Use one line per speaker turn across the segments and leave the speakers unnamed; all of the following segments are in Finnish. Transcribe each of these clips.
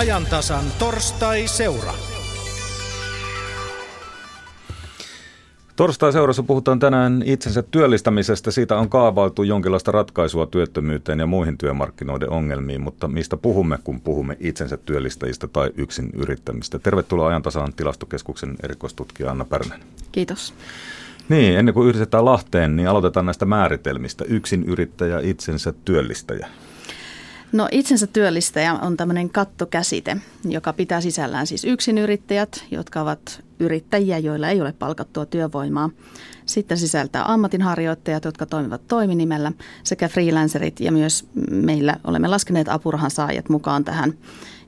ajantasan torstai-seura.
Torstai-seurassa puhutaan tänään itsensä työllistämisestä. Siitä on kaavailtu jonkinlaista ratkaisua työttömyyteen ja muihin työmarkkinoiden ongelmiin, mutta mistä puhumme, kun puhumme itsensä työllistäjistä tai yksin yrittämistä? Tervetuloa ajantasaan tilastokeskuksen erikoistutkija Anna Pärnän.
Kiitos.
Niin, ennen kuin yhdistetään Lahteen, niin aloitetaan näistä määritelmistä. Yksin yrittäjä, itsensä työllistäjä.
No itsensä työllistäjä on tämmöinen kattokäsite, joka pitää sisällään siis yksinyrittäjät, jotka ovat yrittäjiä, joilla ei ole palkattua työvoimaa. Sitten sisältää ammatinharjoittajat, jotka toimivat toiminimellä, sekä freelancerit ja myös meillä olemme laskeneet apurahan saajat mukaan tähän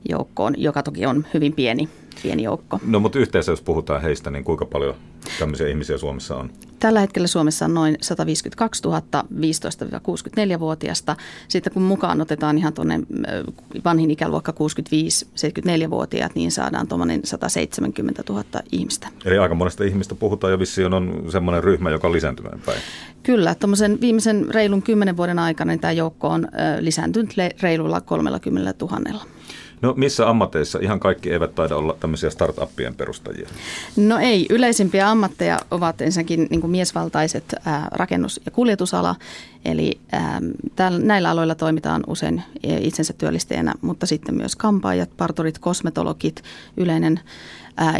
joukkoon, joka toki on hyvin pieni, pieni joukko.
No mutta yhteensä jos puhutaan heistä, niin kuinka paljon tämmöisiä ihmisiä Suomessa on?
Tällä hetkellä Suomessa on noin 152 000 15-64-vuotiaista. Sitten kun mukaan otetaan ihan tuonne vanhin ikäluokka 65-74-vuotiaat, niin saadaan tuommoinen 170 000 ihmistä.
Eli aika monesta ihmistä puhutaan ja vissiin on semmoinen ryhmä, joka on lisääntymään päin.
Kyllä, tuommoisen viimeisen reilun kymmenen vuoden aikana niin tämä joukko on lisääntynyt reilulla 30 000.
No missä ammateissa ihan kaikki eivät taida olla tämmöisiä startuppien perustajia?
No ei, yleisimpiä ammatteja ovat ensinnäkin niin miesvaltaiset ää, rakennus- ja kuljetusala, eli ää, täällä, näillä aloilla toimitaan usein itsensä työllistäjänä, mutta sitten myös kampaajat, parturit, kosmetologit, yleinen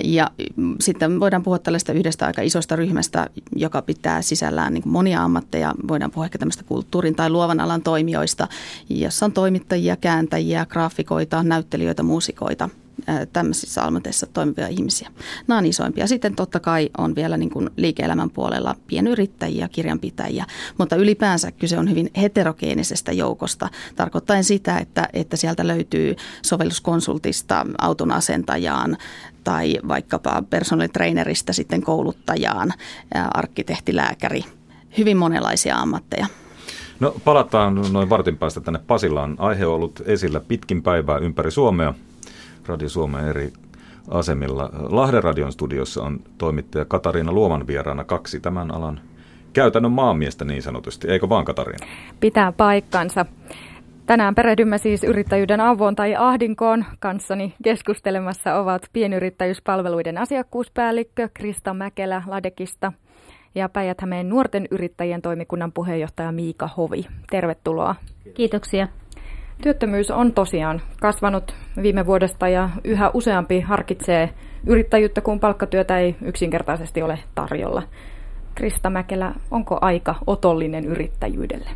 ja sitten voidaan puhua tällaista yhdestä aika isosta ryhmästä, joka pitää sisällään niin monia ammatteja. Voidaan puhua ehkä tämmöistä kulttuurin tai luovan alan toimijoista, jossa on toimittajia, kääntäjiä, graafikoita, näyttelijöitä, muusikoita – tämmöisissä ammateissa toimivia ihmisiä. Nämä on isoimpia. Sitten totta kai on vielä niin kuin liike-elämän puolella pienyrittäjiä, kirjanpitäjiä, mutta ylipäänsä kyse on hyvin heterogeenisestä joukosta, tarkoittaen sitä, että, että sieltä löytyy sovelluskonsultista auton asentajaan tai vaikkapa personaalitrainerista sitten kouluttajaan, arkkitehtilääkäri, hyvin monenlaisia ammatteja.
No palataan noin vartin päästä tänne Pasilaan. Aihe on ollut esillä pitkin päivää ympäri Suomea. Radio Suomen eri asemilla. Lahden radion studiossa on toimittaja Katariina Luoman vieraana kaksi tämän alan käytännön maamiestä niin sanotusti. Eikö vaan Katariina?
Pitää paikkansa. Tänään perehdymme siis yrittäjyyden avoon tai ahdinkoon. Kanssani keskustelemassa ovat pienyrittäjyyspalveluiden asiakkuuspäällikkö Krista Mäkelä Ladekista ja päijät nuorten yrittäjien toimikunnan puheenjohtaja Miika Hovi. Tervetuloa.
Kiitoksia.
Työttömyys on tosiaan kasvanut viime vuodesta ja yhä useampi harkitsee yrittäjyyttä, kun palkkatyötä ei yksinkertaisesti ole tarjolla. Krista Mäkelä, onko aika otollinen yrittäjyydelle?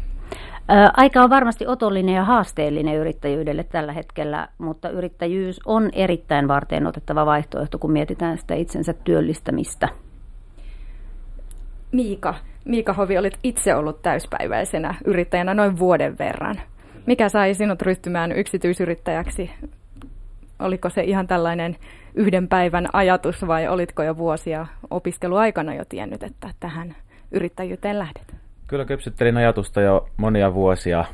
Aika on varmasti otollinen ja haasteellinen yrittäjyydelle tällä hetkellä, mutta yrittäjyys on erittäin varten otettava vaihtoehto, kun mietitään sitä itsensä työllistämistä.
Miika, Miika Hovi, olit itse ollut täyspäiväisenä yrittäjänä noin vuoden verran. Mikä sai sinut ryhtymään yksityisyrittäjäksi? Oliko se ihan tällainen yhden päivän ajatus vai olitko jo vuosia opiskeluaikana jo tiennyt, että tähän yrittäjyyteen lähdet?
Kyllä kypsyttelin ajatusta jo monia vuosia.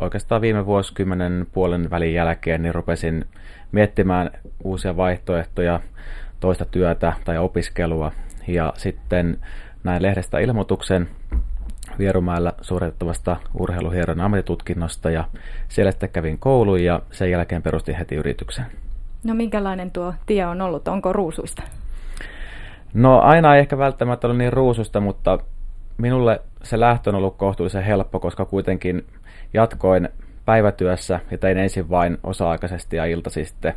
Oikeastaan viime vuosikymmenen puolen välin jälkeen niin rupesin miettimään uusia vaihtoehtoja, toista työtä tai opiskelua. Ja sitten näin lehdestä ilmoituksen Vierumäellä suoritettavasta urheiluhieron ammattitutkinnosta ja siellä sitten kävin koulun ja sen jälkeen perustin heti yrityksen.
No minkälainen tuo tie on ollut? Onko ruusuista?
No aina ei ehkä välttämättä ole niin ruususta, mutta minulle se lähtö on ollut kohtuullisen helppo, koska kuitenkin jatkoin päivätyössä ja tein ensin vain osa-aikaisesti ja iltasi sitten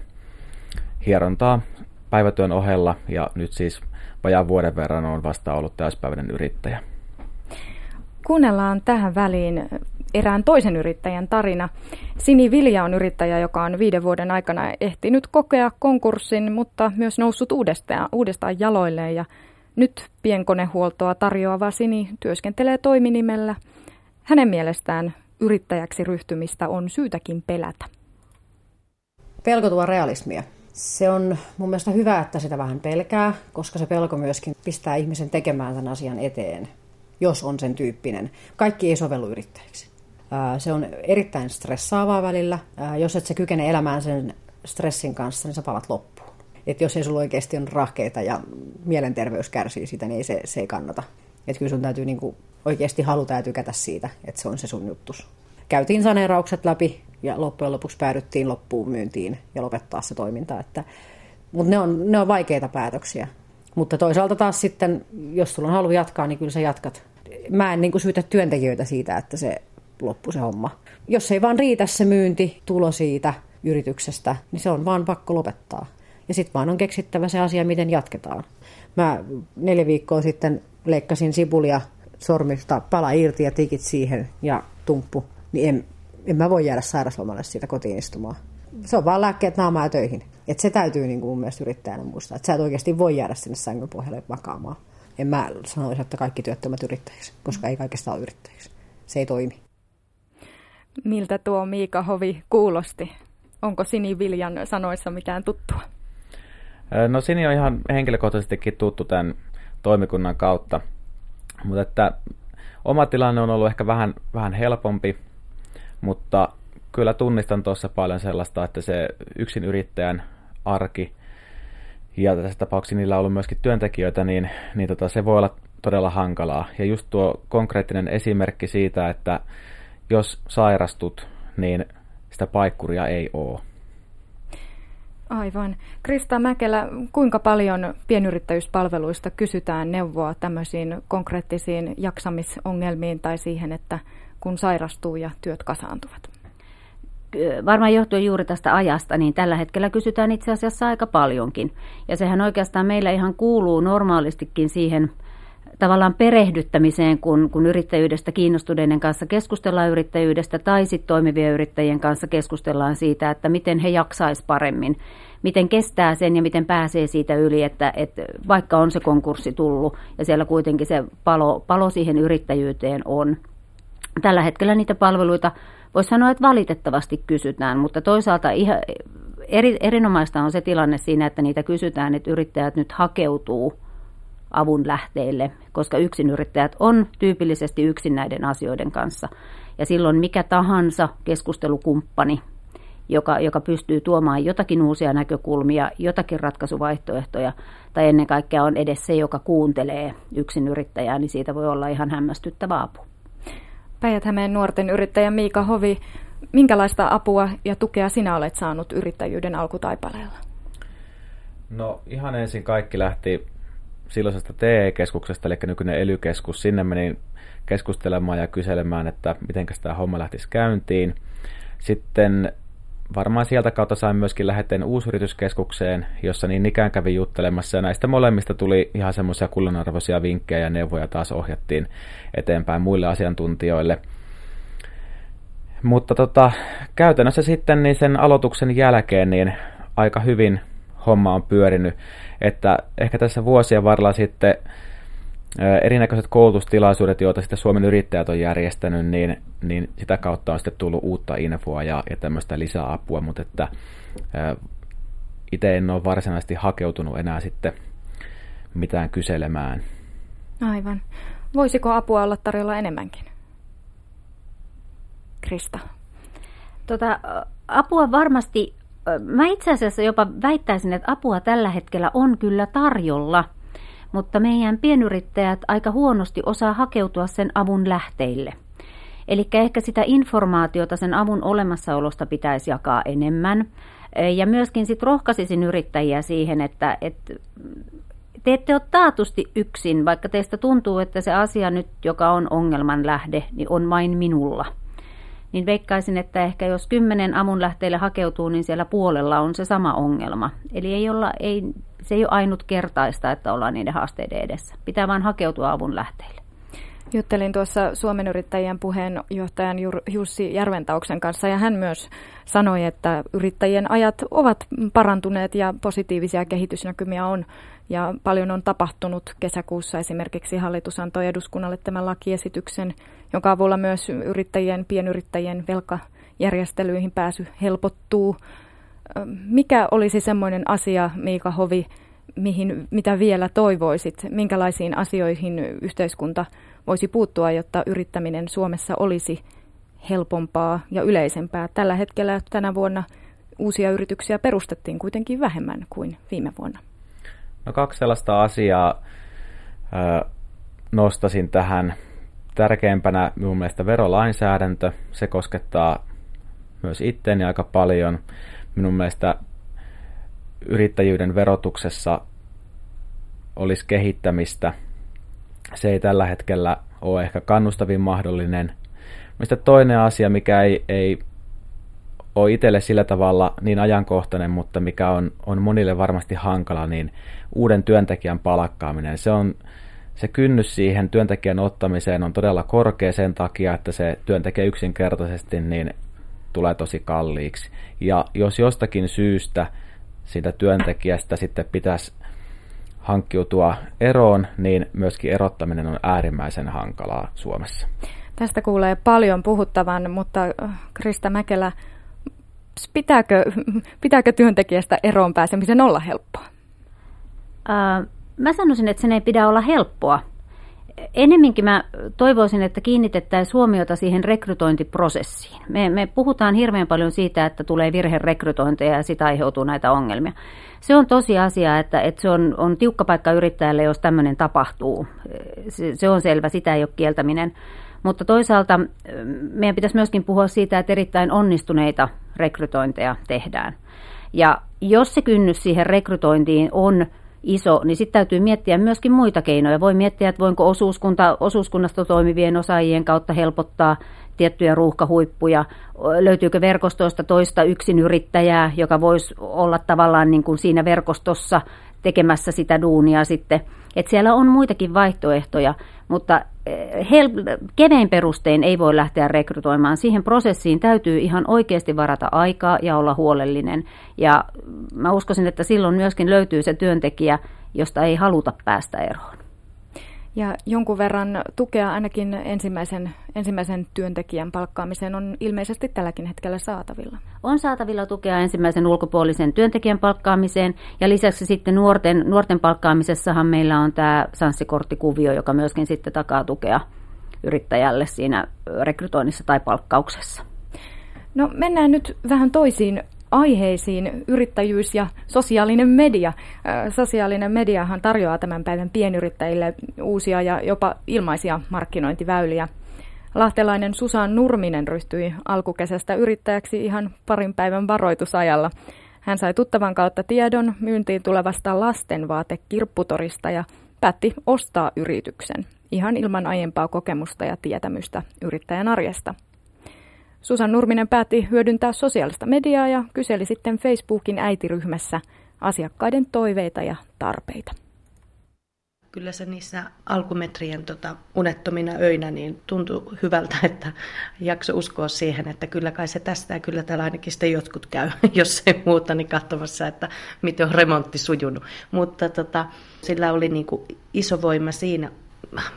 hierontaa päivätyön ohella ja nyt siis vajaan vuoden verran on vasta ollut täyspäiväinen yrittäjä.
Kuunnellaan tähän väliin erään toisen yrittäjän tarina. Sini Vilja on yrittäjä, joka on viiden vuoden aikana ehtinyt kokea konkurssin, mutta myös noussut uudestaan, uudestaan jaloilleen. Ja nyt pienkonehuoltoa tarjoava Sini työskentelee toiminimellä. Hänen mielestään yrittäjäksi ryhtymistä on syytäkin pelätä.
Pelko tuo realismia. Se on mun mielestä hyvä, että sitä vähän pelkää, koska se pelko myöskin pistää ihmisen tekemään tämän asian eteen jos on sen tyyppinen. Kaikki ei sovellu yrittäjiksi. Se on erittäin stressaavaa välillä. Jos et se kykene elämään sen stressin kanssa, niin sä palat loppuun. Et jos ei sulla oikeasti on rahkeita ja mielenterveys kärsii siitä, niin ei se, se ei kannata. Et kyllä sun täytyy niinku oikeasti haluta ja tykätä siitä, että se on se sun juttus. Käytiin saneeraukset läpi ja loppujen lopuksi päädyttiin loppuun myyntiin ja lopettaa se toiminta. Että, mutta ne on, ne on vaikeita päätöksiä. Mutta toisaalta taas sitten, jos sulla on halu jatkaa, niin kyllä sä jatkat. Mä en niin kuin syytä työntekijöitä siitä, että se loppu se homma. Jos ei vaan riitä se myynti, tulo siitä yrityksestä, niin se on vaan pakko lopettaa. Ja sitten vaan on keksittävä se asia, miten jatketaan. Mä neljä viikkoa sitten leikkasin sipulia sormista, pala irti ja tikit siihen ja tumppu, niin en, en mä voi jäädä sairaslomalle siitä kotiin istumaan. Se on vaan lääkkeet naamaa töihin. Et se täytyy niin mun mielestä yrittäjänä muistaa, että sä et oikeasti voi jäädä sinne sängyn pohjalle makaamaan. En mä sanoisi, että kaikki työttömät yrittäjiksi, koska ei kaikista ole yrittäjiksi. Se ei toimi.
Miltä tuo Miika Hovi kuulosti? Onko Sini Viljan sanoissa mitään tuttua?
No Sini on ihan henkilökohtaisestikin tuttu tämän toimikunnan kautta, mutta että oma tilanne on ollut ehkä vähän, vähän helpompi, mutta kyllä tunnistan tuossa paljon sellaista, että se yksin yrittäjän arki, ja tässä tapauksessa niillä on ollut myöskin työntekijöitä, niin, niin tota, se voi olla todella hankalaa. Ja just tuo konkreettinen esimerkki siitä, että jos sairastut, niin sitä paikkuria ei ole.
Aivan. Krista Mäkelä, kuinka paljon pienyrittäjyyspalveluista kysytään neuvoa tämmöisiin konkreettisiin jaksamisongelmiin tai siihen, että kun sairastuu ja työt kasaantuvat?
Varmaan johtuen juuri tästä ajasta, niin tällä hetkellä kysytään itse asiassa aika paljonkin. Ja sehän oikeastaan meillä ihan kuuluu normaalistikin siihen tavallaan perehdyttämiseen, kun, kun yrittäjyydestä kiinnostuneiden kanssa keskustellaan yrittäjyydestä tai sitten toimivien yrittäjien kanssa keskustellaan siitä, että miten he jaksaisi paremmin, miten kestää sen ja miten pääsee siitä yli, että, että vaikka on se konkurssi tullut ja siellä kuitenkin se palo, palo siihen yrittäjyyteen on. Tällä hetkellä niitä palveluita voisi sanoa, että valitettavasti kysytään, mutta toisaalta ihan eri, erinomaista on se tilanne siinä, että niitä kysytään, että yrittäjät nyt hakeutuu avun lähteille, koska yksinyrittäjät on tyypillisesti yksin näiden asioiden kanssa. Ja silloin mikä tahansa keskustelukumppani, joka, joka pystyy tuomaan jotakin uusia näkökulmia, jotakin ratkaisuvaihtoehtoja, tai ennen kaikkea on edes se, joka kuuntelee yksinyrittäjää, niin siitä voi olla ihan hämmästyttävä apu.
Päijät-Hämeen nuorten yrittäjä Miika Hovi, minkälaista apua ja tukea sinä olet saanut yrittäjyyden alkutaipaleella?
No ihan ensin kaikki lähti silloisesta TE-keskuksesta, eli nykyinen ely Sinne menin keskustelemaan ja kyselemään, että miten tämä homma lähtisi käyntiin. Sitten varmaan sieltä kautta sain myöskin läheteen uusyrityskeskukseen, jossa niin ikään kävin juttelemassa. Ja näistä molemmista tuli ihan semmoisia kullanarvoisia vinkkejä ja neuvoja taas ohjattiin eteenpäin muille asiantuntijoille. Mutta tota, käytännössä sitten niin sen aloituksen jälkeen niin aika hyvin homma on pyörinyt. Että ehkä tässä vuosien varrella sitten erinäköiset koulutustilaisuudet, joita sitten Suomen yrittäjät on järjestänyt, niin, niin sitä kautta on sitten tullut uutta infoa ja, ja tämmöistä lisäapua, mutta että itse en ole varsinaisesti hakeutunut enää sitten mitään kyselemään.
Aivan. Voisiko apua olla tarjolla enemmänkin? Krista.
Tota, apua varmasti mä itse asiassa jopa väittäisin, että apua tällä hetkellä on kyllä tarjolla, mutta meidän pienyrittäjät aika huonosti osaa hakeutua sen avun lähteille. Eli ehkä sitä informaatiota sen avun olemassaolosta pitäisi jakaa enemmän. Ja myöskin sitten rohkaisisin yrittäjiä siihen, että, että te ette ole taatusti yksin, vaikka teistä tuntuu, että se asia nyt, joka on ongelman lähde, niin on vain minulla – niin veikkaisin, että ehkä jos kymmenen amun lähteille hakeutuu, niin siellä puolella on se sama ongelma. Eli ei olla, ei, se ei ole ainutkertaista, että ollaan niiden haasteiden edessä. Pitää vain hakeutua avun lähteille.
Juttelin tuossa Suomen yrittäjien puheenjohtajan Jussi Järventauksen kanssa ja hän myös sanoi, että yrittäjien ajat ovat parantuneet ja positiivisia kehitysnäkymiä on ja paljon on tapahtunut. Kesäkuussa esimerkiksi hallitus antoi eduskunnalle tämän lakiesityksen, jonka avulla myös yrittäjien, pienyrittäjien velkajärjestelyihin pääsy helpottuu. Mikä olisi semmoinen asia, Miika Hovi, mihin, mitä vielä toivoisit? Minkälaisiin asioihin yhteiskunta voisi puuttua, jotta yrittäminen Suomessa olisi helpompaa ja yleisempää? Tällä hetkellä tänä vuonna uusia yrityksiä perustettiin kuitenkin vähemmän kuin viime vuonna.
No kaksi sellaista asiaa ö, nostasin tähän. Tärkeimpänä minun mielestä verolainsäädäntö. Se koskettaa myös itteeni aika paljon. Minun mielestä yrittäjyyden verotuksessa olisi kehittämistä. Se ei tällä hetkellä ole ehkä kannustavin mahdollinen. Mistä toinen asia, mikä ei, ei ole itselle sillä tavalla niin ajankohtainen, mutta mikä on, on monille varmasti hankala, niin uuden työntekijän palkkaaminen. Se on se kynnys siihen työntekijän ottamiseen on todella korkea sen takia, että se työntekijä yksinkertaisesti niin tulee tosi kalliiksi. Ja jos jostakin syystä siitä työntekijästä sitten pitäisi hankkiutua eroon, niin myöskin erottaminen on äärimmäisen hankalaa Suomessa.
Tästä kuulee paljon puhuttavan, mutta äh, Krista Mäkelä, pitääkö, pitääkö työntekijästä eroon pääsemisen olla helppoa?
Äh, mä sanoisin, että sen ei pidä olla helppoa. Ennemminkin mä toivoisin, että kiinnitettäisiin huomiota siihen rekrytointiprosessiin. Me, me puhutaan hirveän paljon siitä, että tulee virherekrytointeja ja sitä aiheutuu näitä ongelmia. Se on tosi asia, että, että se on, on tiukka paikka yrittäjälle, jos tämmöinen tapahtuu. Se, se on selvä, sitä ei ole kieltäminen. Mutta toisaalta meidän pitäisi myöskin puhua siitä, että erittäin onnistuneita rekrytointeja tehdään. Ja jos se kynnys siihen rekrytointiin on iso, niin sitten täytyy miettiä myöskin muita keinoja. Voi miettiä, että voinko osuuskunta, osuuskunnasta toimivien osaajien kautta helpottaa tiettyjä ruuhkahuippuja. Löytyykö verkostoista toista yksinyrittäjää, joka voisi olla tavallaan niin kuin siinä verkostossa tekemässä sitä duunia sitten. Et siellä on muitakin vaihtoehtoja, mutta hel- kevein perustein ei voi lähteä rekrytoimaan. Siihen prosessiin täytyy ihan oikeasti varata aikaa ja olla huolellinen. Ja mä uskoisin, että silloin myöskin löytyy se työntekijä, josta ei haluta päästä eroon.
Ja jonkun verran tukea ainakin ensimmäisen, ensimmäisen työntekijän palkkaamiseen on ilmeisesti tälläkin hetkellä saatavilla.
On saatavilla tukea ensimmäisen ulkopuolisen työntekijän palkkaamiseen ja lisäksi sitten nuorten, nuorten palkkaamisessahan meillä on tämä sanssikorttikuvio, joka myöskin sitten takaa tukea yrittäjälle siinä rekrytoinnissa tai palkkauksessa.
No mennään nyt vähän toisiin aiheisiin yrittäjyys ja sosiaalinen media. Sosiaalinen mediahan tarjoaa tämän päivän pienyrittäjille uusia ja jopa ilmaisia markkinointiväyliä. Lahtelainen Susan Nurminen ryhtyi alkukesästä yrittäjäksi ihan parin päivän varoitusajalla. Hän sai tuttavan kautta tiedon myyntiin tulevasta lastenvaatekirpputorista ja päätti ostaa yrityksen ihan ilman aiempaa kokemusta ja tietämystä yrittäjän arjesta. Susan Nurminen päätti hyödyntää sosiaalista mediaa ja kyseli sitten Facebookin äitiryhmässä asiakkaiden toiveita ja tarpeita.
Kyllä se niissä alkumetrien tota, unettomina öinä niin tuntui hyvältä, että jakso uskoa siihen, että kyllä kai se tästä ja kyllä täällä ainakin sitten jotkut käy, jos ei muuta, niin katsomassa, että miten on remontti sujunut. Mutta tota, sillä oli niin kuin iso voima siinä,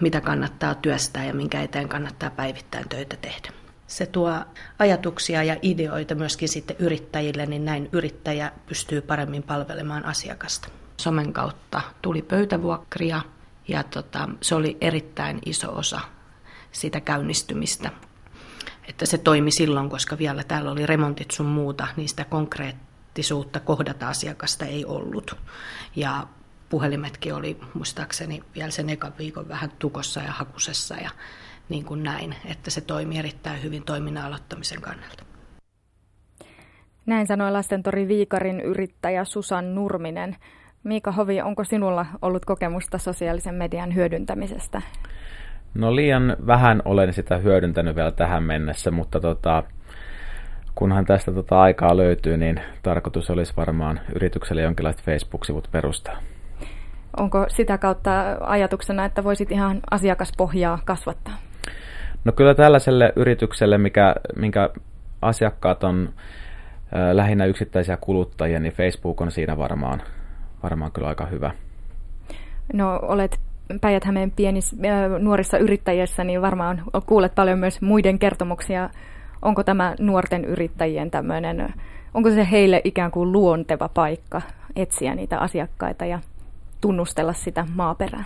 mitä kannattaa työstää ja minkä eteen kannattaa päivittäin töitä tehdä se tuo ajatuksia ja ideoita myöskin sitten yrittäjille, niin näin yrittäjä pystyy paremmin palvelemaan asiakasta. Somen kautta tuli pöytävuokria ja tota, se oli erittäin iso osa sitä käynnistymistä. Että se toimi silloin, koska vielä täällä oli remontit sun muuta, niin sitä konkreettisuutta kohdata asiakasta ei ollut. Ja puhelimetkin oli muistaakseni vielä sen ekan viikon vähän tukossa ja hakusessa ja niin kuin näin, että se toimii erittäin hyvin toiminnan aloittamisen kannalta.
Näin sanoi Lastentori Viikarin yrittäjä Susan Nurminen. Miika Hovi, onko sinulla ollut kokemusta sosiaalisen median hyödyntämisestä?
No liian vähän olen sitä hyödyntänyt vielä tähän mennessä, mutta tota, kunhan tästä tota aikaa löytyy, niin tarkoitus olisi varmaan yritykselle jonkinlaiset Facebook-sivut perustaa.
Onko sitä kautta ajatuksena, että voisit ihan asiakaspohjaa kasvattaa?
No kyllä tällaiselle yritykselle, mikä, minkä asiakkaat on äh, lähinnä yksittäisiä kuluttajia, niin Facebook on siinä varmaan, varmaan kyllä aika hyvä.
No olet Päijät-Hämeen pienis, äh, nuorissa yrittäjissä, niin varmaan kuulet paljon myös muiden kertomuksia. Onko tämä nuorten yrittäjien tämmöinen, onko se heille ikään kuin luonteva paikka etsiä niitä asiakkaita ja tunnustella sitä maaperää?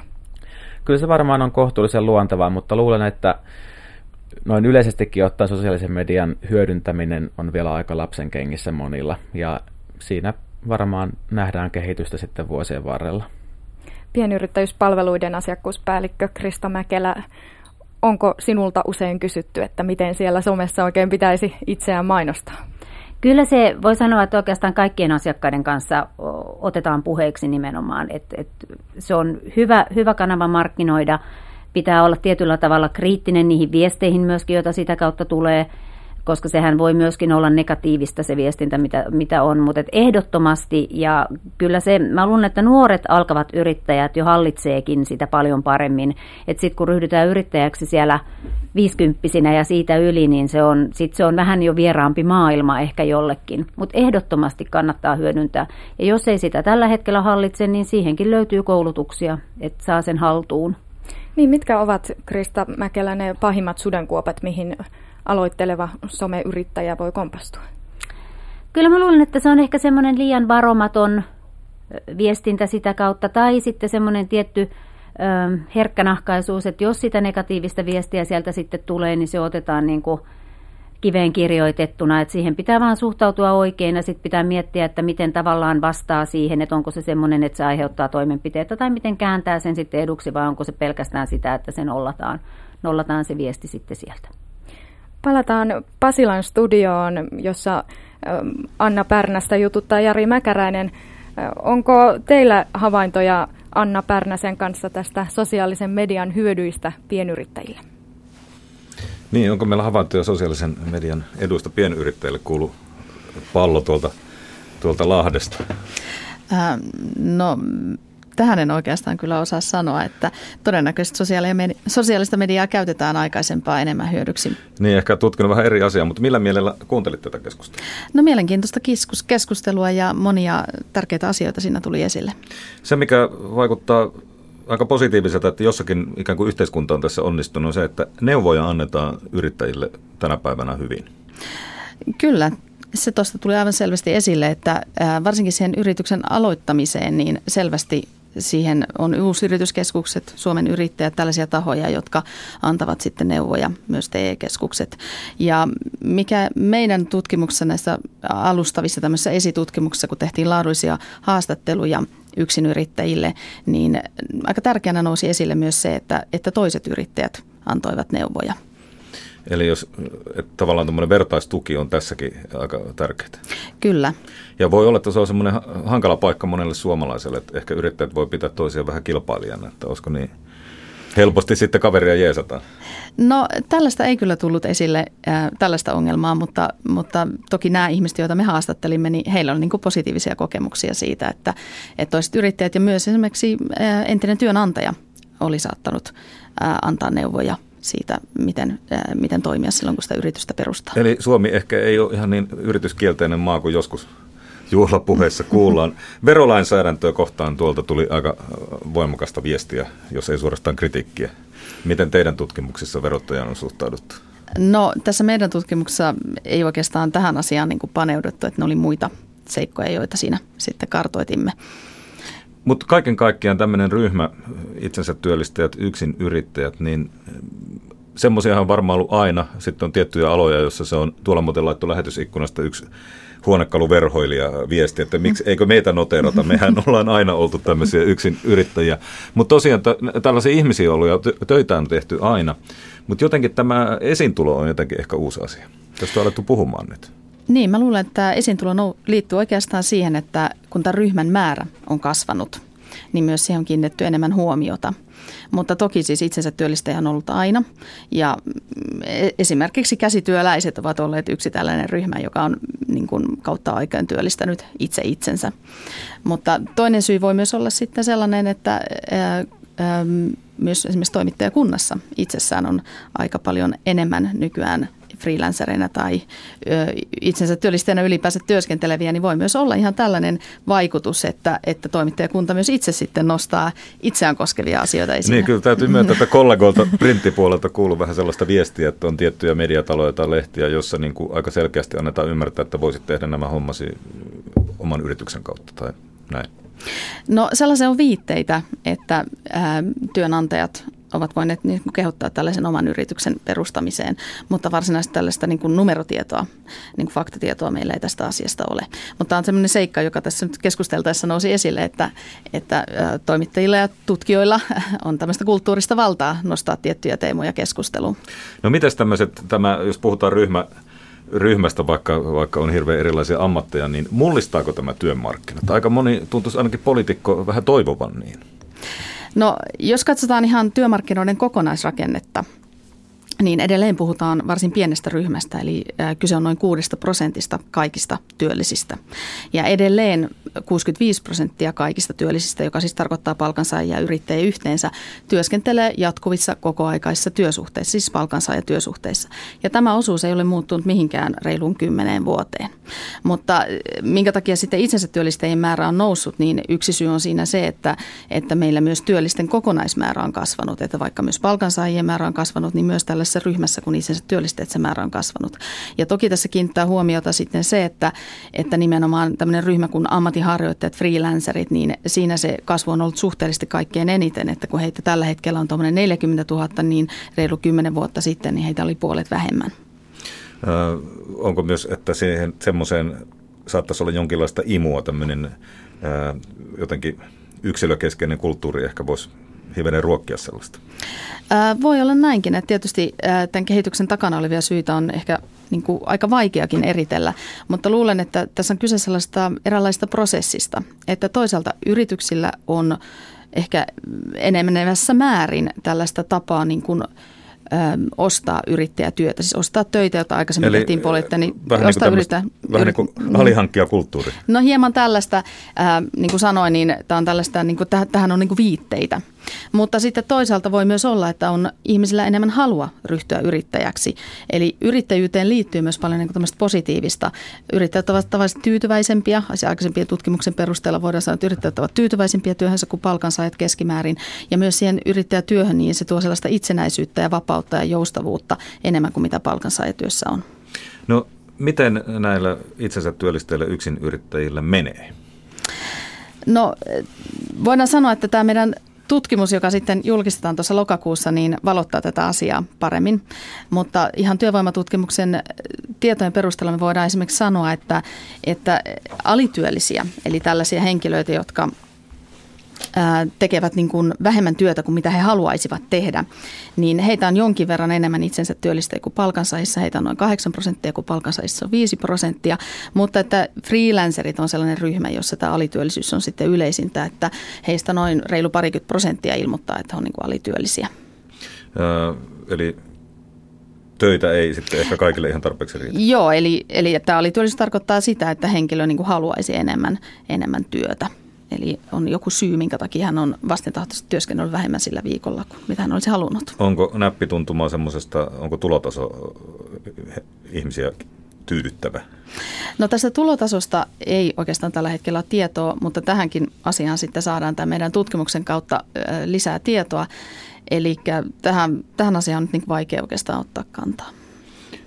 Kyllä se varmaan on kohtuullisen luontevaa, mutta luulen, että noin yleisestikin ottaen sosiaalisen median hyödyntäminen on vielä aika lapsen kengissä monilla ja siinä varmaan nähdään kehitystä sitten vuosien varrella.
Pienyrittäjyyspalveluiden asiakkuuspäällikkö Krista Mäkelä, onko sinulta usein kysytty, että miten siellä somessa oikein pitäisi itseään mainostaa?
Kyllä se voi sanoa, että oikeastaan kaikkien asiakkaiden kanssa otetaan puheeksi nimenomaan. Että, että se on hyvä, hyvä kanava markkinoida. Pitää olla tietyllä tavalla kriittinen niihin viesteihin myöskin, joita sitä kautta tulee – koska sehän voi myöskin olla negatiivista se viestintä, mitä, mitä on, mutta ehdottomasti ja kyllä se, mä luulen, että nuoret alkavat yrittäjät jo hallitseekin sitä paljon paremmin, että sitten kun ryhdytään yrittäjäksi siellä viisikymppisinä ja siitä yli, niin se on, sit se on vähän jo vieraampi maailma ehkä jollekin, mutta ehdottomasti kannattaa hyödyntää. Ja jos ei sitä tällä hetkellä hallitse, niin siihenkin löytyy koulutuksia, että saa sen haltuun.
Niin, mitkä ovat, Krista Mäkelä, ne pahimmat sudenkuopat, mihin aloitteleva someyrittäjä voi kompastua?
Kyllä mä luulen, että se on ehkä semmoinen liian varomaton viestintä sitä kautta tai sitten semmoinen tietty herkkänahkaisuus, että jos sitä negatiivista viestiä sieltä sitten tulee, niin se otetaan niin kuin kiveen kirjoitettuna, että siihen pitää vaan suhtautua oikein ja sitten pitää miettiä, että miten tavallaan vastaa siihen, että onko se semmoinen, että se aiheuttaa toimenpiteitä tai miten kääntää sen sitten eduksi vai onko se pelkästään sitä, että se nollataan, nollataan se viesti sitten sieltä.
Palataan Pasilan studioon, jossa Anna Pärnästä jututtaa Jari Mäkäräinen. Onko teillä havaintoja Anna Pärnäsen kanssa tästä sosiaalisen median hyödyistä pienyrittäjille?
Niin, onko meillä havaintoja sosiaalisen median eduista pienyrittäjille kuulu pallo tuolta, tuolta Lahdesta?
Äh, no tähän en oikeastaan kyllä osaa sanoa, että todennäköisesti sosiaalista mediaa käytetään aikaisempaa enemmän hyödyksi.
Niin, ehkä tutkinut vähän eri asiaa, mutta millä mielellä kuuntelit tätä keskustelua?
No mielenkiintoista keskustelua ja monia tärkeitä asioita siinä tuli esille.
Se, mikä vaikuttaa aika positiiviselta, että jossakin ikään kuin yhteiskunta on tässä onnistunut, on se, että neuvoja annetaan yrittäjille tänä päivänä hyvin.
Kyllä, se tuosta tuli aivan selvästi esille, että varsinkin siihen yrityksen aloittamiseen niin selvästi siihen on uusyrityskeskukset, Suomen yrittäjät, tällaisia tahoja, jotka antavat sitten neuvoja, myös TE-keskukset. Ja mikä meidän tutkimuksessa näissä alustavissa tämmöisissä esitutkimuksissa, kun tehtiin laadullisia haastatteluja yksinyrittäjille, niin aika tärkeänä nousi esille myös se, että, että toiset yrittäjät antoivat neuvoja.
Eli jos että tavallaan tämmöinen vertaistuki on tässäkin aika tärkeää.
Kyllä.
Ja voi olla, että se on semmoinen hankala paikka monelle suomalaiselle, että ehkä yrittäjät voi pitää toisia vähän kilpailijana, että olisiko niin helposti sitten kaveria jeesata?
No tällaista ei kyllä tullut esille, äh, tällaista ongelmaa, mutta, mutta toki nämä ihmiset, joita me haastattelimme, niin heillä on niin kuin positiivisia kokemuksia siitä, että, että toiset yrittäjät ja myös esimerkiksi äh, entinen työnantaja oli saattanut äh, antaa neuvoja – siitä, miten, miten toimia silloin, kun sitä yritystä perustaa.
Eli Suomi ehkä ei ole ihan niin yrityskielteinen maa kuin joskus juhlapuheessa kuullaan. Verolainsäädäntöä kohtaan tuolta tuli aika voimakasta viestiä, jos ei suorastaan kritiikkiä. Miten teidän tutkimuksissa verottajan on suhtauduttu?
No tässä meidän tutkimuksessa ei oikeastaan tähän asiaan niin kuin paneuduttu, että ne oli muita seikkoja, joita siinä sitten kartoitimme.
Mutta kaiken kaikkiaan tämmöinen ryhmä, itsensä työllistäjät, yksin yrittäjät, niin semmoisiahan on varmaan ollut aina. Sitten on tiettyjä aloja, joissa se on, tuolla muuten laittu lähetysikkunasta yksi huonekaluverhoilija viesti, että miksi, eikö meitä noterata, mehän ollaan aina oltu tämmöisiä yksin yrittäjiä. Mutta tosiaan t- tällaisia ihmisiä on ollut ja töitä on tehty aina, mutta jotenkin tämä esintulo on jotenkin ehkä uusi asia. Tästä on alettu puhumaan nyt.
Niin, mä luulen, että esiintulo liittyy oikeastaan siihen, että kun tämä ryhmän määrä on kasvanut, niin myös siihen on kiinnitetty enemmän huomiota. Mutta toki siis itsensä työllistäjä on ollut aina. Ja e, esimerkiksi käsityöläiset ovat olleet yksi tällainen ryhmä, joka on niin kuin kautta aikaan työllistänyt itse itsensä. Mutta toinen syy voi myös olla sitten sellainen, että myös esimerkiksi toimittajakunnassa itsessään on aika paljon enemmän nykyään freelancerina tai itsensä työllistäjänä ylipäänsä työskenteleviä, niin voi myös olla ihan tällainen vaikutus, että, että toimittajakunta myös itse sitten nostaa itseään koskevia asioita esille.
Niin, kyllä täytyy myöntää, että kollegoilta printtipuolelta kuuluu vähän sellaista viestiä, että on tiettyjä mediataloja tai lehtiä, jossa niin kuin aika selkeästi annetaan ymmärtää, että voisit tehdä nämä hommasi oman yrityksen kautta tai näin.
No sellaisia on viitteitä, että ää, työnantajat ovat voineet niin kuin kehottaa tällaisen oman yrityksen perustamiseen, mutta varsinaisesti tällaista niin kuin numerotietoa, niin kuin faktatietoa meillä ei tästä asiasta ole. Mutta on sellainen seikka, joka tässä nyt keskusteltaessa nousi esille, että, että toimittajilla ja tutkijoilla on tämmöistä kulttuurista valtaa nostaa tiettyjä teemoja keskusteluun.
No miten tämmöiset, tämä, jos puhutaan ryhmä, ryhmästä, vaikka, vaikka on hirveän erilaisia ammatteja, niin mullistaako tämä työmarkkinat? Aika moni tuntuisi ainakin poliitikko vähän toivovan niin.
No jos katsotaan ihan työmarkkinoiden kokonaisrakennetta, niin edelleen puhutaan varsin pienestä ryhmästä, eli kyse on noin kuudesta prosentista kaikista työllisistä. Ja edelleen 65 prosenttia kaikista työllisistä, joka siis tarkoittaa palkansaajia ja yrittäjiä yhteensä, työskentelee jatkuvissa kokoaikaisissa työsuhteissa, siis palkansaajatyösuhteissa. Ja tämä osuus ei ole muuttunut mihinkään reiluun kymmeneen vuoteen. Mutta minkä takia sitten itsensä työllistäjien määrä on noussut, niin yksi syy on siinä se, että, että meillä myös työllisten kokonaismäärä on kasvanut. Että vaikka myös palkansaajien määrä on kasvanut, niin myös tällä tässä ryhmässä, kun itsensä työllisteet se määrä on kasvanut. Ja toki tässä kiinnittää huomiota sitten se, että, että nimenomaan tämmöinen ryhmä kuin ammattiharjoittajat, freelancerit, niin siinä se kasvu on ollut suhteellisesti kaikkein eniten, että kun heitä tällä hetkellä on tuommoinen 40 000, niin reilu 10 vuotta sitten, niin heitä oli puolet vähemmän.
Ö, onko myös, että siihen semmoiseen saattaisi olla jonkinlaista imua, tämmöinen ö, jotenkin yksilökeskeinen kulttuuri ehkä voisi hivenen ruokkia sellaista?
voi olla näinkin, että tietysti tämän kehityksen takana olevia syitä on ehkä niin kuin aika vaikeakin eritellä, mutta luulen, että tässä on kyse sellaista eräänlaista prosessista, että toisaalta yrityksillä on ehkä enemmässä määrin tällaista tapaa niin kuin ostaa yrittäjätyötä, siis ostaa töitä, joita aikaisemmin Eli tehtiin poliitta, niin
vähän ostaa niin yrittää. Vähän niin kuin alihankkia kulttuuri.
No hieman tällaista, äh, niin kuin sanoin, niin tämä on tällaista, niin kuin, tähän on niin kuin viitteitä. Mutta sitten toisaalta voi myös olla, että on ihmisillä enemmän halua ryhtyä yrittäjäksi. Eli yrittäjyyteen liittyy myös paljon niin positiivista. Yrittäjät ovat tavallisesti tyytyväisempiä. Aikaisempien tutkimuksen perusteella voidaan sanoa, että yrittäjät ovat tyytyväisempiä työhönsä kuin palkansaajat keskimäärin. Ja myös siihen yrittäjätyöhön niin se tuo sellaista itsenäisyyttä ja vapautta ja joustavuutta enemmän kuin mitä palkansaajatyössä on.
No miten näillä itsensä työllistäjillä yksin yrittäjillä menee?
No voidaan sanoa, että tämä meidän tutkimus, joka sitten julkistetaan tuossa lokakuussa, niin valottaa tätä asiaa paremmin. Mutta ihan työvoimatutkimuksen tietojen perusteella me voidaan esimerkiksi sanoa, että, että alityöllisiä, eli tällaisia henkilöitä, jotka tekevät niin kuin vähemmän työtä kuin mitä he haluaisivat tehdä, niin heitä on jonkin verran enemmän itsensä työllistäjiä kuin palkansaajissa. Heitä on noin 8 prosenttia, kuin palkansaajissa on 5 prosenttia. Mutta että freelancerit on sellainen ryhmä, jossa tämä alityöllisyys on sitten yleisintä, että heistä noin reilu parikymmentä prosenttia ilmoittaa, että on niin kuin alityöllisiä.
Ö, eli töitä ei sitten ehkä kaikille ihan tarpeeksi riitä.
Joo, eli, eli tämä alityöllisyys tarkoittaa sitä, että henkilö niin kuin haluaisi enemmän, enemmän työtä. Eli on joku syy, minkä takia hän on vastentahtoisesti työskennellyt vähemmän sillä viikolla kuin mitä hän olisi halunnut.
Onko näppituntuma semmoisesta, onko tulotaso ihmisiä tyydyttävä?
No tästä tulotasosta ei oikeastaan tällä hetkellä ole tietoa, mutta tähänkin asiaan sitten saadaan tämän meidän tutkimuksen kautta lisää tietoa. Eli tähän, tähän asiaan on nyt niin vaikea oikeastaan ottaa kantaa.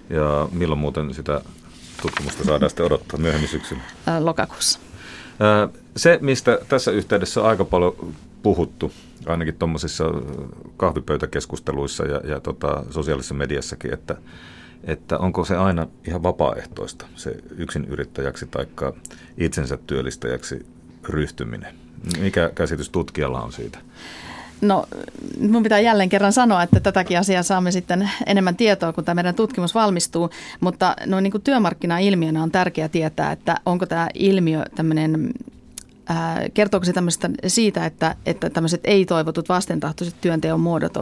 Ja milloin muuten sitä tutkimusta saadaan sitten odottaa myöhemmin syksyllä?
Lokakuussa.
Se, mistä tässä yhteydessä on aika paljon puhuttu, ainakin tuommoisissa kahvipöytäkeskusteluissa ja, ja tota, sosiaalisessa mediassakin, että, että onko se aina ihan vapaaehtoista, se yksin yrittäjäksi tai itsensä työllistäjäksi ryhtyminen. Mikä käsitys tutkijalla on siitä?
No, minun pitää jälleen kerran sanoa, että tätäkin asiaa saamme sitten enemmän tietoa, kun tämä meidän tutkimus valmistuu. Mutta noin niin kuin työmarkkinailmiönä on tärkeää tietää, että onko tämä ilmiö tämmöinen kertooko se tämmöistä siitä, että, että tämmöiset ei-toivotut vastentahtoiset työnteon muodot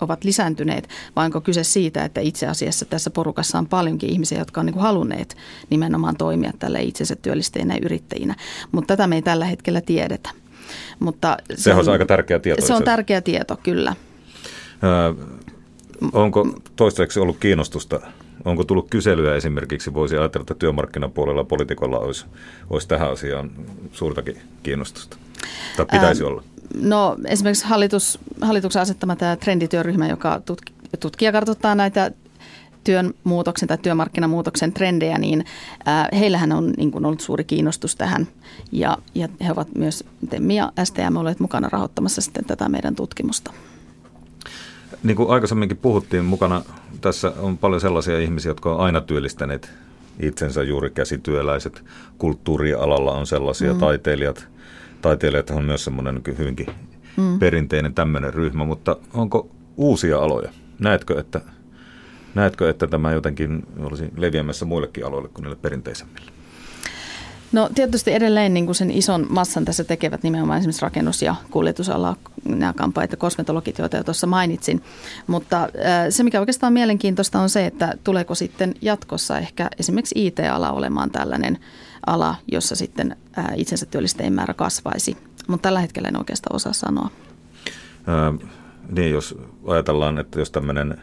ovat lisääntyneet, vai onko kyse siitä, että itse asiassa tässä porukassa on paljonkin ihmisiä, jotka on niin halunneet nimenomaan toimia tälle itsensä työllistäjinä ja yrittäjinä. Mutta tätä me ei tällä hetkellä tiedetä.
Mutta se, se on, on aika tärkeä tieto.
Se on tärkeä tieto, kyllä.
Ö, onko toistaiseksi ollut kiinnostusta Onko tullut kyselyä esimerkiksi, voisi ajatella, että työmarkkinapuolella poliitikolla olisi, olisi tähän asiaan suurtakin kiinnostusta? Tai pitäisi Ää, olla?
No esimerkiksi hallitus, hallituksen asettama tämä trendityöryhmä, joka tutki, tutkija kartoittaa näitä työn muutoksen tai työmarkkinamuutoksen trendejä, niin ää, heillähän on niin kuin ollut suuri kiinnostus tähän. Ja, ja he ovat myös TEMI ja STM olleet mukana rahoittamassa sitten tätä meidän tutkimusta.
niin kuin aikaisemminkin puhuttiin, mukana tässä on paljon sellaisia ihmisiä, jotka on aina työllistäneet itsensä juuri käsityöläiset. Kulttuurialalla on sellaisia mm. taiteilijat. Taiteilijat on myös semmoinen hyvinkin mm. perinteinen tämmöinen ryhmä, mutta onko uusia aloja? Näetkö, että, näetkö, että tämä jotenkin olisi leviämässä muillekin aloille kuin niille perinteisemmille?
No tietysti edelleen niin kuin sen ison massan tässä tekevät nimenomaan esimerkiksi rakennus- ja kuljetusala, nämä kampaajat ja kosmetologit, joita jo tuossa mainitsin. Mutta se, mikä oikeastaan on mielenkiintoista on se, että tuleeko sitten jatkossa ehkä esimerkiksi IT-ala olemaan tällainen ala, jossa sitten itsensä työllistäjien määrä kasvaisi. Mutta tällä hetkellä en oikeastaan osaa sanoa.
Ää, niin, jos ajatellaan, että jos tämmöinen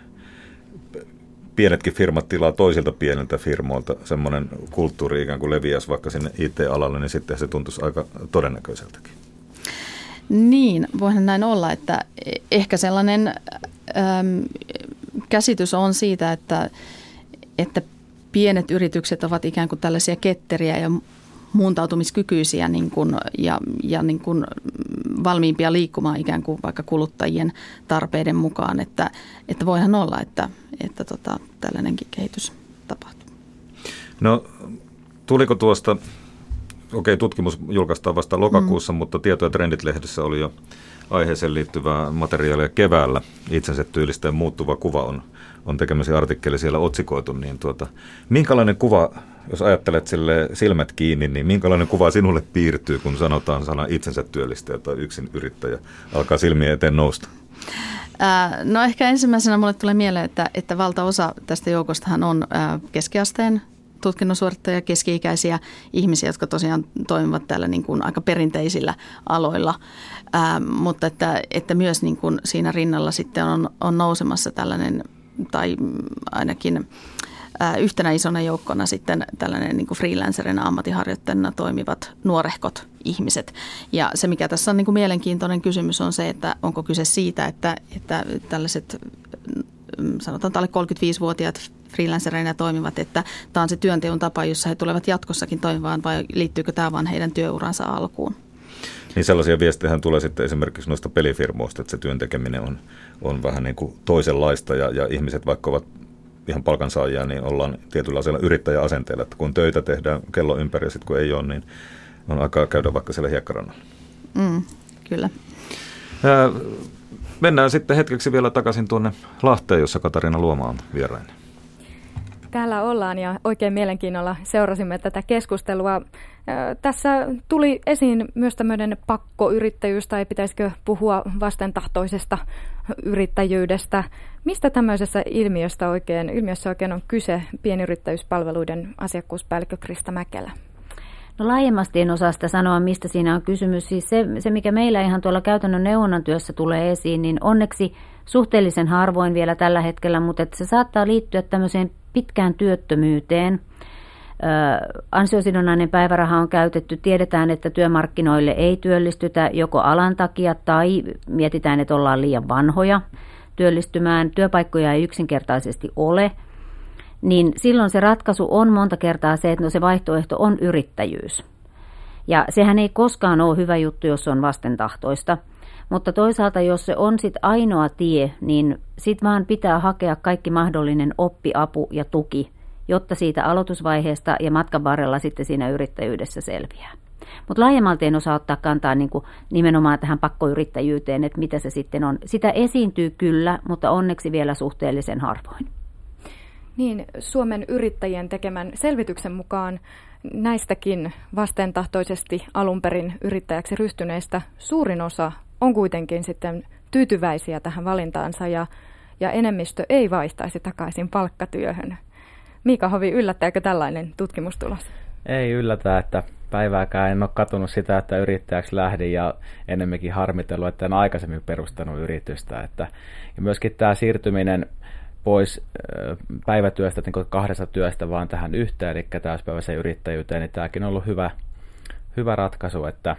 pienetkin firmat tilaa toisilta pieniltä firmoilta semmoinen kulttuuri ikään kuin leviäisi vaikka sinne IT-alalle, niin sitten se tuntuisi aika todennäköiseltäkin.
Niin, voihan näin olla, että ehkä sellainen äm, käsitys on siitä, että, että pienet yritykset ovat ikään kuin tällaisia ketteriä ja muuntautumiskykyisiä niin kuin, ja, ja niin kuin valmiimpia liikkumaan ikään kuin vaikka kuluttajien tarpeiden mukaan. Että, että voihan olla, että, että tota, tällainenkin kehitys tapahtuu.
No tuliko tuosta, okei okay, tutkimus julkaistaan vasta lokakuussa, mm. mutta Tieto- ja trendit-lehdessä oli jo aiheeseen liittyvää materiaalia keväällä. Itsensä tyylistä muuttuva kuva on, on tekemäsi artikkeli siellä otsikoitu. Niin tuota, minkälainen kuva jos ajattelet sille silmät kiinni, niin minkälainen kuva sinulle piirtyy, kun sanotaan sana itsensä työllistäjä tai yksin yrittäjä? Alkaa silmien eteen nousta.
No ehkä ensimmäisenä mulle tulee mieleen, että, että valtaosa tästä joukostahan on keskiasteen tutkinnon suorittajia, keski-ikäisiä ihmisiä, jotka tosiaan toimivat täällä niin kuin aika perinteisillä aloilla. Ää, mutta että, että myös niin kuin siinä rinnalla sitten on, on nousemassa tällainen, tai ainakin yhtenä isona joukkona sitten tällainen niin freelancerina ammattiharjoittajana toimivat nuorehkot ihmiset. Ja se, mikä tässä on niin kuin mielenkiintoinen kysymys, on se, että onko kyse siitä, että, että tällaiset sanotaan alle 35-vuotiaat freelancereina toimivat, että tämä on se työnteon tapa, jossa he tulevat jatkossakin toimimaan vai liittyykö tämä vain heidän työuransa alkuun?
Niin sellaisia viestejä tulee sitten esimerkiksi noista pelifirmoista, että se työntekeminen on, on vähän niin kuin toisenlaista ja, ja ihmiset vaikka ovat ihan palkansaajia, niin ollaan tietyllä asialla yrittäjäasenteella, että kun töitä tehdään kello ympäri ja sitten kun ei ole, niin on aikaa käydä vaikka siellä hiekkarannalla.
Mm, kyllä.
Ää, mennään sitten hetkeksi vielä takaisin tuonne Lahteen, jossa Katarina Luoma on vierainen.
Täällä ollaan ja oikein mielenkiinnolla seurasimme tätä keskustelua. Tässä tuli esiin myös tämmöinen pakkoyrittäjyys tai pitäisikö puhua vastentahtoisesta yrittäjyydestä. Mistä tämmöisessä ilmiöstä oikein, ilmiössä oikein on kyse pienyrittäjyyspalveluiden asiakkuuspäällikkö Krista Mäkelä?
No laajemmasti en osaa sitä sanoa, mistä siinä on kysymys. Siis se, se, mikä meillä ihan tuolla käytännön neuvonnan työssä tulee esiin, niin onneksi suhteellisen harvoin vielä tällä hetkellä, mutta että se saattaa liittyä tämmöiseen pitkään työttömyyteen. Ansiosidonnainen päiväraha on käytetty. Tiedetään, että työmarkkinoille ei työllistytä joko alan takia tai mietitään, että ollaan liian vanhoja työllistymään. Työpaikkoja ei yksinkertaisesti ole. Niin silloin se ratkaisu on monta kertaa se, että no se vaihtoehto on yrittäjyys. Ja sehän ei koskaan ole hyvä juttu, jos se on vastentahtoista – mutta toisaalta, jos se on sit ainoa tie, niin sit vaan pitää hakea kaikki mahdollinen oppiapu ja tuki, jotta siitä aloitusvaiheesta ja matkan varrella sitten siinä yrittäjyydessä selviää. Mutta laajemmalti en osaa ottaa kantaa niin kuin nimenomaan tähän pakkoyrittäjyyteen, että mitä se sitten on. Sitä esiintyy kyllä, mutta onneksi vielä suhteellisen harvoin.
Niin, Suomen yrittäjien tekemän selvityksen mukaan näistäkin vastentahtoisesti alun perin yrittäjäksi ryhtyneistä suurin osa on kuitenkin sitten tyytyväisiä tähän valintaansa ja, ja enemmistö ei vaihtaisi takaisin palkkatyöhön. Miika Hovi, yllättääkö tällainen tutkimustulos?
Ei yllätä, että päivääkään en ole katunut sitä, että yrittäjäksi lähdin ja enemmänkin harmitellut, että en aikaisemmin perustanut yritystä. Että, ja myöskin tämä siirtyminen pois päivätyöstä, niin kahdesta työstä vaan tähän yhteen, eli täyspäiväiseen yrittäjyyteen, niin tämäkin on ollut hyvä, hyvä ratkaisu, että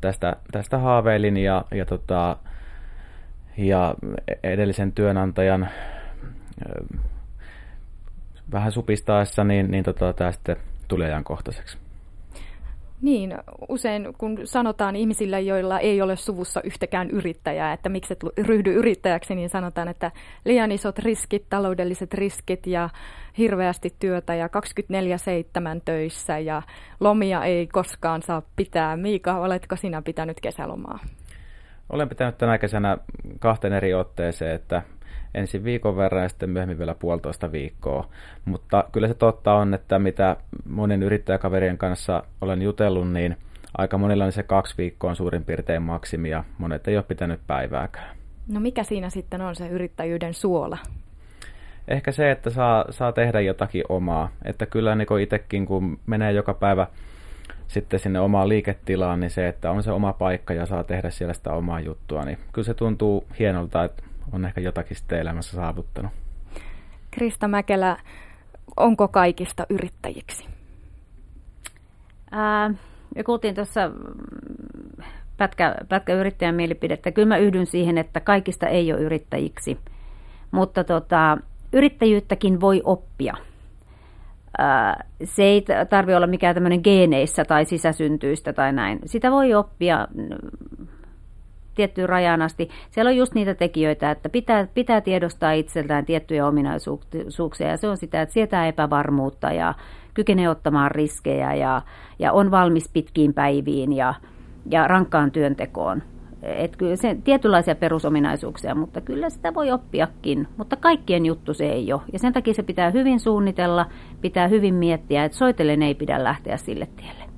tästä, tästä haaveilin ja, ja, tota, ja edellisen työnantajan vähän supistaessa, niin, niin tota, tämä sitten tuli ajankohtaiseksi.
Niin, usein kun sanotaan ihmisille, joilla ei ole suvussa yhtäkään yrittäjää, että miksi et ryhdy yrittäjäksi, niin sanotaan, että liian isot riskit, taloudelliset riskit ja hirveästi työtä ja 24-7 töissä ja lomia ei koskaan saa pitää. Miika, oletko sinä pitänyt kesälomaa?
Olen pitänyt tänä kesänä kahteen eri otteeseen, että ensin viikon verran ja sitten myöhemmin vielä puolitoista viikkoa. Mutta kyllä se totta on, että mitä monen yrittäjäkaverien kanssa olen jutellut, niin aika monilla niin se kaksi viikkoa on suurin piirtein maksimi ja monet ei ole pitänyt päivääkään.
No mikä siinä sitten on se yrittäjyyden suola?
Ehkä se, että saa, saa tehdä jotakin omaa. Että kyllä niin itsekin, kun menee joka päivä sitten sinne omaan liiketilaan, niin se, että on se oma paikka ja saa tehdä siellä sitä omaa juttua, niin kyllä se tuntuu hienolta, että on ehkä jotakin sitten elämässä saavuttanut.
Krista Mäkelä, onko kaikista yrittäjiksi?
Ää, me kuultiin tuossa pätkä, pätkä yrittäjän mielipidettä. Kyllä mä yhdyn siihen, että kaikista ei ole yrittäjiksi. Mutta tota, yrittäjyyttäkin voi oppia. Ää, se ei tarvitse olla mikään tämmöinen geeneissä tai sisäsyntyistä tai näin. Sitä voi oppia tiettyyn rajaan asti. Siellä on just niitä tekijöitä, että pitää, pitää tiedostaa itseltään tiettyjä ominaisuuksia ja se on sitä, että sietää epävarmuutta ja kykenee ottamaan riskejä ja, ja on valmis pitkiin päiviin ja, ja rankkaan työntekoon. Et kyllä se tietynlaisia perusominaisuuksia, mutta kyllä sitä voi oppiakin, mutta kaikkien juttu se ei ole. Ja sen takia se pitää hyvin suunnitella, pitää hyvin miettiä, että soitellen ei pidä lähteä sille tielle.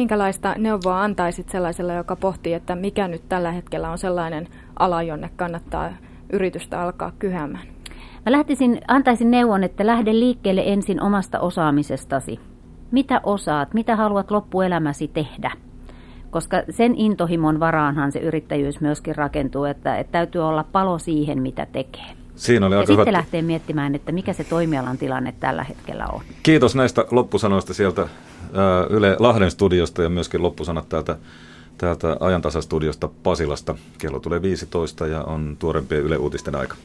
Minkälaista neuvoa antaisit sellaiselle, joka pohtii, että mikä nyt tällä hetkellä on sellainen ala, jonne kannattaa yritystä alkaa kyhämään?
Mä lähtisin, antaisin neuvon, että lähde liikkeelle ensin omasta osaamisestasi. Mitä osaat, mitä haluat loppuelämäsi tehdä? Koska sen intohimon varaanhan se yrittäjyys myöskin rakentuu, että, että täytyy olla palo siihen, mitä tekee.
Siinä oli
ja
aika
sitten
hyvä...
lähtee miettimään, että mikä se toimialan tilanne tällä hetkellä on.
Kiitos näistä loppusanoista sieltä Yle Lahden studiosta ja myöskin loppusanat täältä, täältä ajantasastudiosta Pasilasta. Kello tulee 15 ja on tuorempien Yle Uutisten aika.